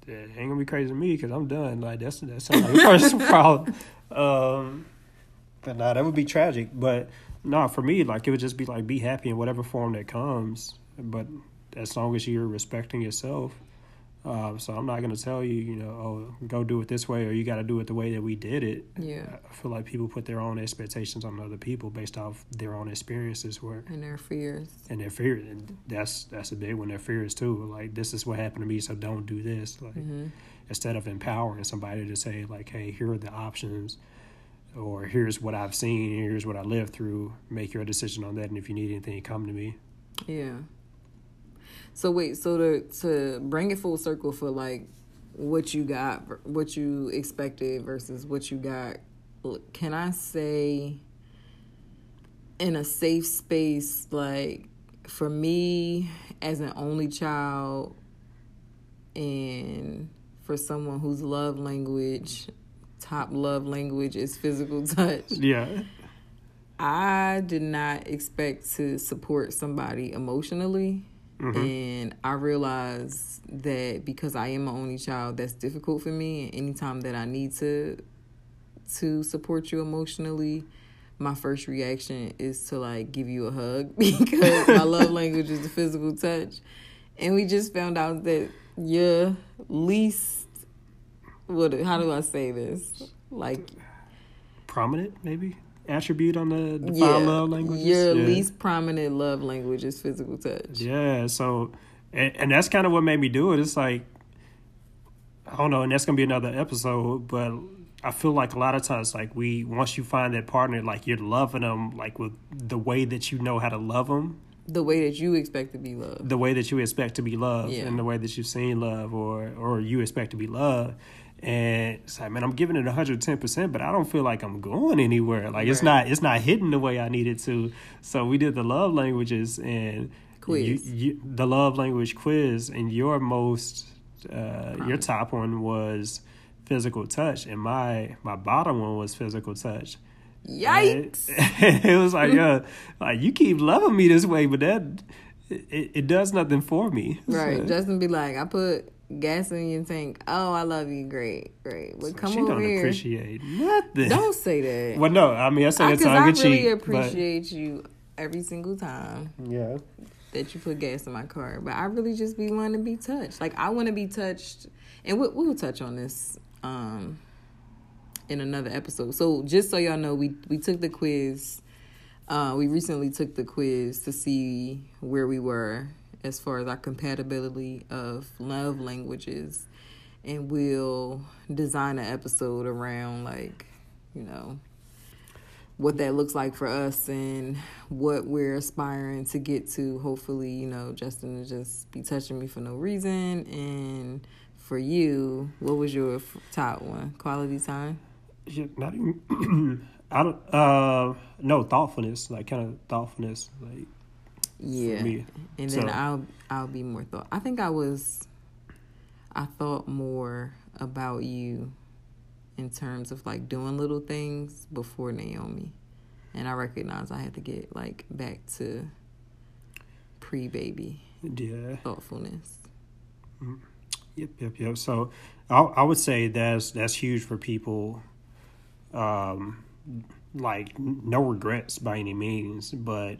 Yeah, it ain't gonna be crazy to me because I'm done. Like that's that sounds like a personal problem. Um, but nah, that would be tragic. But nah, for me, like it would just be like be happy in whatever form that comes. But as long as you're respecting yourself. Uh, so I'm not gonna tell you, you know, oh, go do it this way or you got to do it the way that we did it. yeah I feel like people put their own expectations on other people based off their own experiences, where and their fears and their fear and that's that's a big one their fears too like this is what happened to me so don't do this like hmm instead of empowering somebody to say like, "Hey, here are the options." Or here's what I've seen. Here's what I lived through. Make your decision on that, and if you need anything, come to me. Yeah. So wait, so to to bring it full circle for like what you got, what you expected versus what you got, can I say in a safe space like for me as an only child and for someone whose love language top love language is physical touch. Yeah. I did not expect to support somebody emotionally. Mm-hmm. And I realize that because I am my only child, that's difficult for me. And anytime that I need to to support you emotionally, my first reaction is to like give you a hug because my love language is the physical touch. And we just found out that your least what how do I say this? Like prominent maybe? Attribute on the yeah, love language? Your yeah. least prominent love language is physical touch. Yeah, so and, and that's kind of what made me do it. It's like I don't know, and that's gonna be another episode, but I feel like a lot of times, like we once you find that partner, like you're loving them, like with the way that you know how to love them, the way that you expect to be loved, the way that you expect to be loved, yeah. and the way that you've seen love, or or you expect to be loved, and it's like, man, I'm giving it 110, percent but I don't feel like I'm going anywhere. Like right. it's not, it's not hitting the way I needed to. So we did the love languages and quiz, you, you, the love language quiz, and your most, uh, your top one was physical touch, and my my bottom one was physical touch. Yikes! it was like, yeah, like you keep loving me this way, but that it, it does nothing for me. Right. So. Justin be like, I put gas in your tank. Oh, I love you. Great, great. But come she over don't here. appreciate nothing. Don't say that. Well, no. I mean, I say that it's I really cheap, appreciate but... you every single time. Yeah. That you put gas in my car, but I really just be wanting to be touched. Like I want to be touched, and we, we'll touch on this um in another episode. So just so y'all know, we we took the quiz. Uh, we recently took the quiz to see where we were as far as our compatibility of love languages. And we'll design an episode around like you know what that looks like for us and what we're aspiring to get to. Hopefully you know justin to just be touching me for no reason. And for you what was your top one? Quality time? Yeah, not even i don't uh no thoughtfulness like kind of thoughtfulness like yeah. and then so. i'll i'll be more thought i think i was i thought more about you in terms of like doing little things before naomi. And i recognized i had to get like back to pre-baby yeah. thoughtfulness. Mm-hmm. yep yep yep. So I, I would say that's that's huge for people um like no regrets by any means but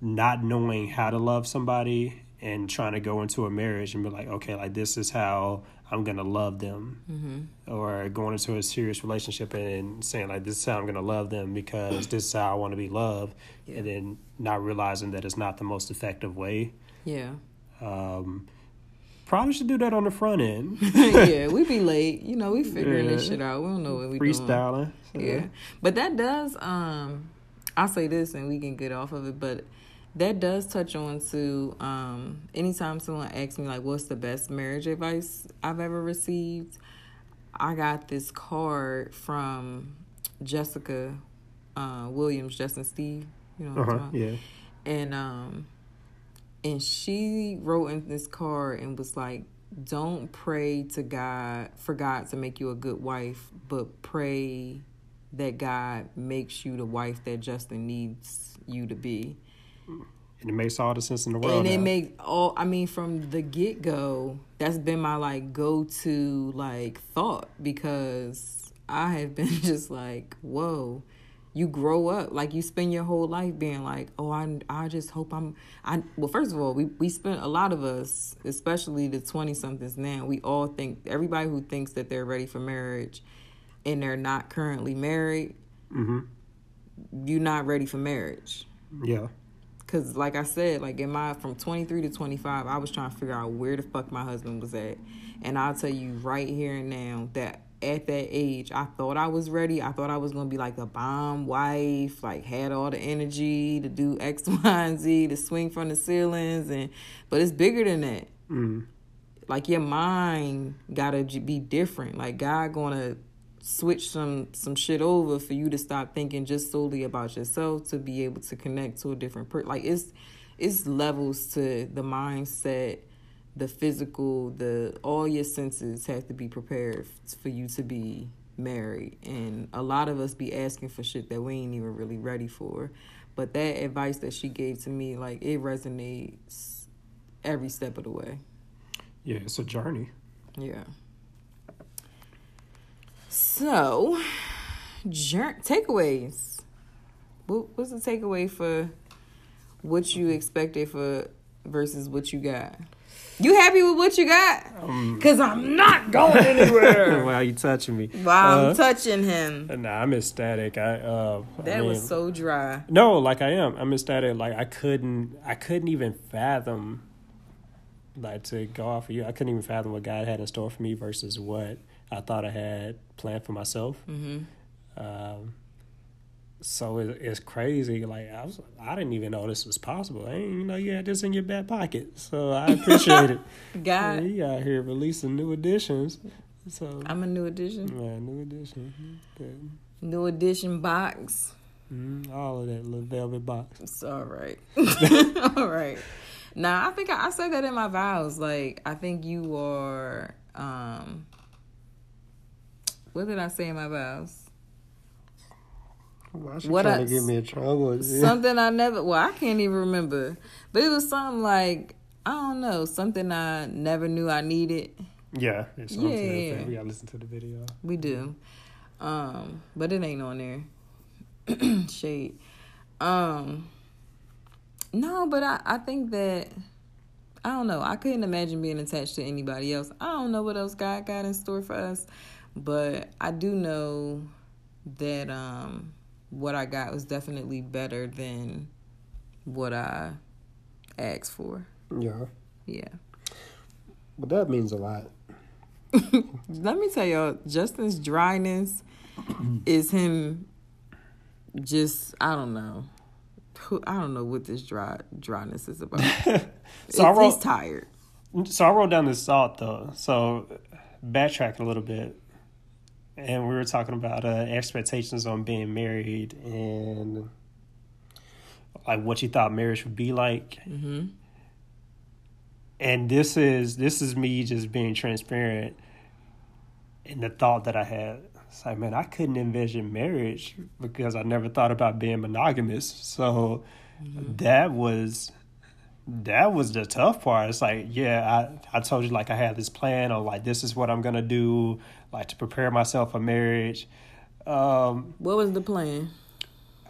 not knowing how to love somebody and trying to go into a marriage and be like, okay, like this is how I'm gonna love them, mm-hmm. or going into a serious relationship and saying like this is how I'm gonna love them because this is how I want to be loved, yeah. and then not realizing that it's not the most effective way. Yeah. Um, probably should do that on the front end. yeah, we be late. You know, we figuring yeah. this shit out. We don't know what we freestyling. Doing. Yeah, but that does. Um, I'll say this, and we can get off of it, but that does touch on to um, anytime someone asks me like what's the best marriage advice I've ever received, I got this card from Jessica uh, Williams, Justin Steve, you know, uh-huh, yeah, and um, and she wrote in this card and was like, "Don't pray to God for God to make you a good wife, but pray that God makes you the wife that Justin needs you to be." And it makes all the sense in the world. And it now. makes all I mean, from the get go, that's been my like go to like thought because I have been just like, whoa. You grow up like you spend your whole life being like, oh, I, I just hope I'm. I well, first of all, we we spent a lot of us, especially the twenty somethings now. We all think everybody who thinks that they're ready for marriage, and they're not currently married. Mm-hmm. You're not ready for marriage. Yeah Cause like I said, like in my from 23 to 25, I was trying to figure out where the fuck my husband was at. And I'll tell you right here and now that at that age, I thought I was ready. I thought I was gonna be like a bomb wife, like had all the energy to do X, Y, and Z, to swing from the ceilings, and but it's bigger than that. Mm. Like your mind gotta be different. Like God gonna switch some some shit over for you to stop thinking just solely about yourself to be able to connect to a different person. Like it's it's levels to the mindset the physical, the all your senses have to be prepared for you to be married. And a lot of us be asking for shit that we ain't even really ready for. But that advice that she gave to me, like it resonates every step of the way. Yeah, it's a journey. Yeah. So, takeaways. What, what's the takeaway for what you expected for versus what you got? You happy with what you got? Um, Cause I'm not going anywhere. Why are you touching me? While I'm Uh, touching him. Nah, I'm ecstatic. I uh, I That was so dry. No, like I am. I'm ecstatic. Like I couldn't. I couldn't even fathom. Like to go off of you, I couldn't even fathom what God had in store for me versus what I thought I had planned for myself. hmm Um, so it, it's crazy. Like I was, I didn't even know this was possible. I didn't even know you had this in your back pocket. So I appreciate it. God, you out here releasing new editions. So I'm a new edition. yeah, new edition. Good. New edition box. Mm, all of that little velvet box. It's all right. all right. Now I think I, I said that in my vows. Like I think you are. um What did I say in my vows? Why she What trying I- to get me in trouble? Something I never. Well, I can't even remember. But it was something like I don't know. Something I never knew I needed. Yeah, to Yeah. We gotta listen to the video. We do. Um, but it ain't on there. Shade. Um No, but I, I think that I don't know. I couldn't imagine being attached to anybody else. I don't know what else God got in store for us. But I do know that um what I got was definitely better than what I asked for. Yeah, Yeah. but that means a lot. Let me tell y'all, Justin's dryness is him just I don't know. I don't know what this dry dryness is about. So wrote- he's tired. So I wrote down this thought though. So backtrack a little bit, and we were talking about uh, expectations on being married and like what you thought marriage would be like. hmm And this is this is me just being transparent in the thought that I had. It's like, man, I couldn't envision marriage because I never thought about being monogamous. So that was that was the tough part. It's like, yeah, I, I told you like I had this plan or like this is what I'm gonna do, like to prepare myself for marriage. Um, What was the plan?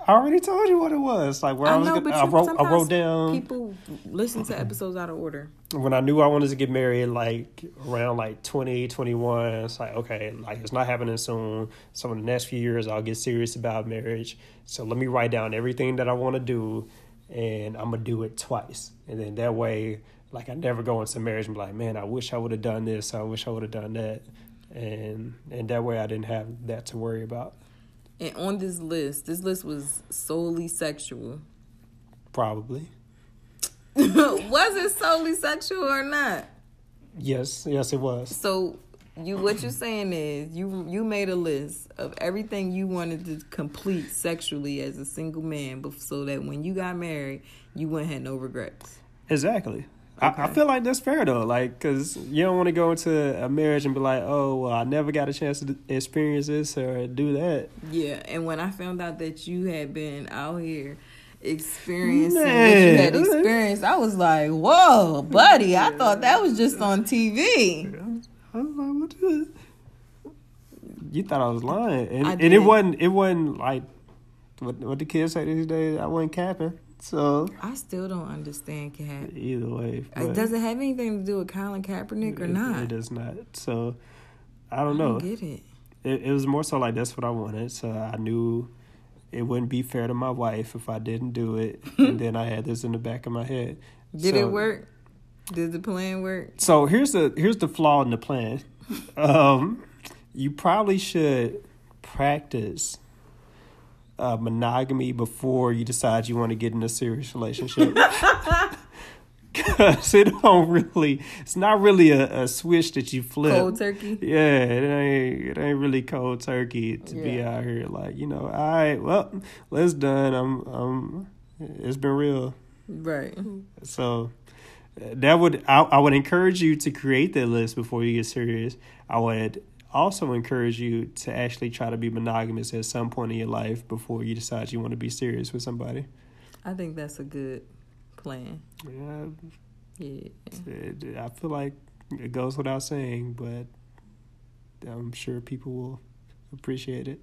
I already told you what it was. Like where I, I was know, gonna, but I wrote I wrote down people listen to episodes out of order. when I knew I wanted to get married, like around like 20, 21, it's like, okay, like it's not happening soon. So in the next few years, I'll get serious about marriage. So let me write down everything that I want to do and I'm going to do it twice. And then that way, like I never go into marriage and be like, man, I wish I would have done this. I wish I would have done that. And, and that way I didn't have that to worry about. And on this list, this list was solely sexual. Probably. was it solely sexual or not? Yes. Yes, it was. So you what you're saying is you you made a list of everything you wanted to complete sexually as a single man, so that when you got married, you wouldn't have no regrets. Exactly. I, I feel like that's fair though, like, cause you don't want to go into a marriage and be like, oh, well, I never got a chance to experience this or do that. Yeah, and when I found out that you had been out here experiencing what you had experienced, I was like, "Whoa, buddy! I thought that was just on TV." I was like, what the? You thought I was lying, and, I and it wasn't. It wasn't like what what the kids say these days. I wasn't capping. So I still don't understand Cat. either way, It does it have anything to do with Colin Kaepernick or it- not? It does not. So I I don't don't know. get it. it, it was more so like that's what I wanted. So I knew it wouldn't be fair to my wife if I didn't do it. and then I had this in the back of my head. Did So- it work? Did the plan work? So here's the here's the flaw in the plan. Um, you probably should practice uh, monogamy before you decide you want to get in a serious relationship. Cause it don't really, it's not really a, a switch that you flip. Cold turkey. Yeah, it ain't it ain't really cold turkey to be out here like you know. All right, well, let's done. I'm I'm. It's been real. Right. So that would I, I would encourage you to create that list before you get serious. I would also encourage you to actually try to be monogamous at some point in your life before you decide you want to be serious with somebody. I think that's a good plan. Yeah, Yeah. I feel like it goes without saying, but I'm sure people will appreciate it.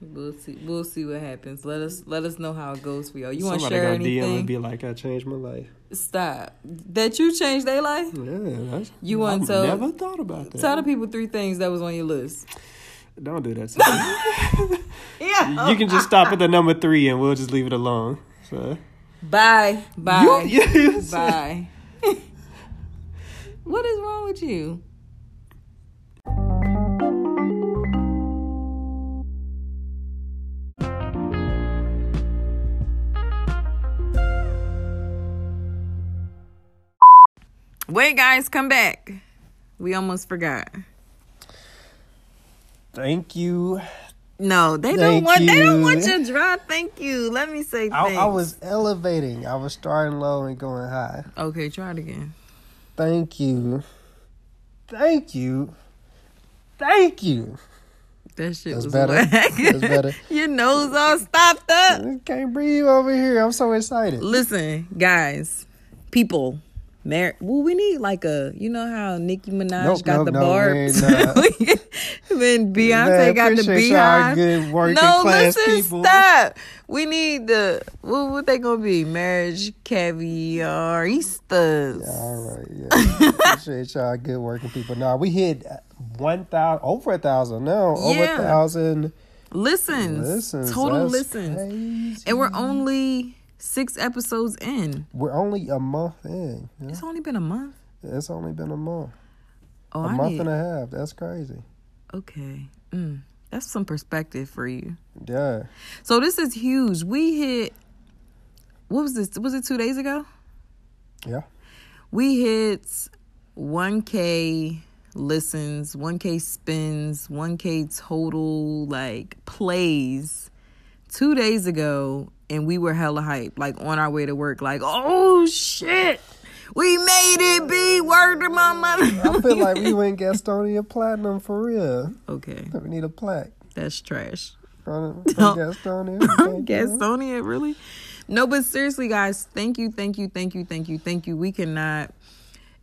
We'll see. We'll see what happens. Let us let us know how it goes for y'all. You want to Somebody share gonna DM and be like, "I changed my life." Stop. That you changed their life. Yeah, that's, You want to- never thought about that. Tell the people three things that was on your list. Don't do that. Yeah. you can just stop at the number three and we'll just leave it alone. So Bye. Bye. You- you- Bye. what is wrong with you? Wait, guys, come back. We almost forgot. Thank you. No, they don't Thank want. They don't you. want your drop. Thank you. Let me say I. I was elevating. I was starting low and going high. okay. Try it again. Thank you. Thank you. Thank you. That shit That's was better. whack. That's better. Your nose all stopped up. I can't breathe over here. I'm so excited. Listen, guys, people. Mar- well, we need like a, you know how Nicki Minaj Nope, got nope, the no, barbs, then Beyonce Man, got the beehive. good working no, class listen, people. stop. We need the what? What they gonna be? Marriage caviar Easters. All right, yeah. Appreciate y'all good working people. Now we hit one thousand, over a thousand now, over a thousand Listens, listens. total That's listens, crazy. and we're only six episodes in. We're only a month in. Yeah. It's only been a month. It's only been a month, Oh, a I month need. and a half. That's crazy. Okay, mm, that's some perspective for you. Yeah, So this is huge. We hit. What was this? Was it two days ago? yeah. We hit 1K listens, 1K spins, 1K total like plays two days ago, and we were hella hype, like on our way to work, like, oh shit, we made it, B, word to my mother. I feel like we went Gastonia Platinum for real. okay, We need a plaque. that's trash. From, from Gastonia. Gastonia, really? No, but seriously, guys, thank you, thank you, thank you, thank you, thank you. We cannot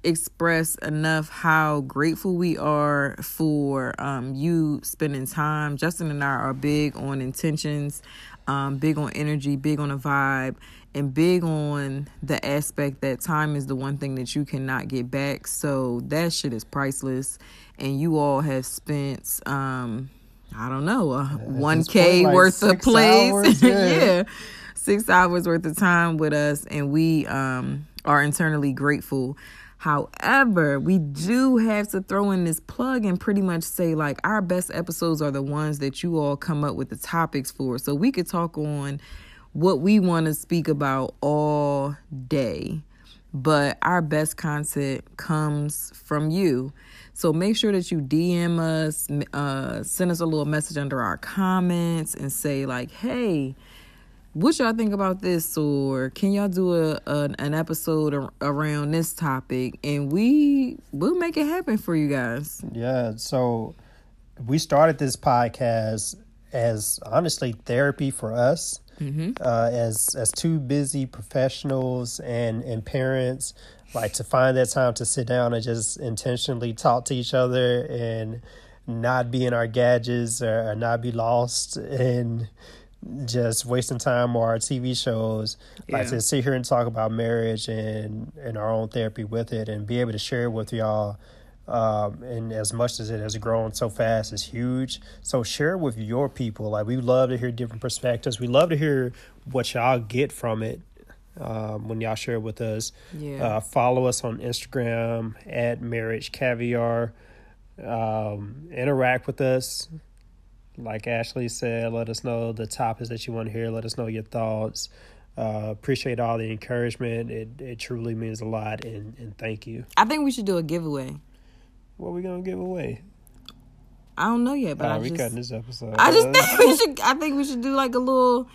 express enough how grateful we are for um, you spending time. Justin and I are big on intentions, um, big on energy, big on a vibe, and big on the aspect that time is the one thing that you cannot get back. So that shit is priceless. And you all have spent. Um, I don't know, uh, one k like worth of plays. hours, yeah. yeah, six hours worth of time with us, and we um, are internally grateful. However, we do have to throw in this plug and pretty much say like our best episodes are the ones that you all come up with the topics for. So we could talk on what we want to speak about all day but our best content comes from you. So make sure that you DM us, uh, send us a little message under our comments, and say like, "Hey, what y'all think about this?" Or can y'all do a, a an episode ar- around this topic? And we we'll make it happen for you guys. Yeah, so we started this podcast as honestly therapy for us, uh, as as two busy professionals and and parents, like to find that time to sit down and just intentionally talk to each other and not be in our gadgets or, or not be lost in just wasting time on our TV shows. Like Yeah. to sit here and talk about marriage and and our own therapy with it, and be able to share it with y'all Um, and as much as it has grown so fast, it's huge. So share it with your people. Like we love to hear different perspectives. We love to hear what y'all get from it um, when y'all share it with us. Yeah. Uh, follow us on Instagram at Marriage Caviar. Um, interact with us. Like Ashley said, let us know the topics that you want to hear. Let us know your thoughts. Uh, appreciate all the encouragement. It it truly means a lot, and, and thank you. I think we should do a giveaway. What are we gonna give away? I don't know yet, but Oh, I we just cutting this episode. I just think we should. I think we should do like a little,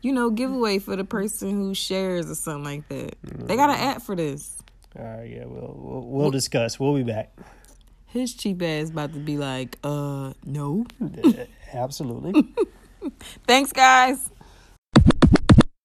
you know, giveaway for the person who shares or something like that. They got an app for this. all right, yeah, we'll, we'll we'll discuss. We'll be back. His cheap ass is about to be like, uh, no. Absolutely. Thanks, guys.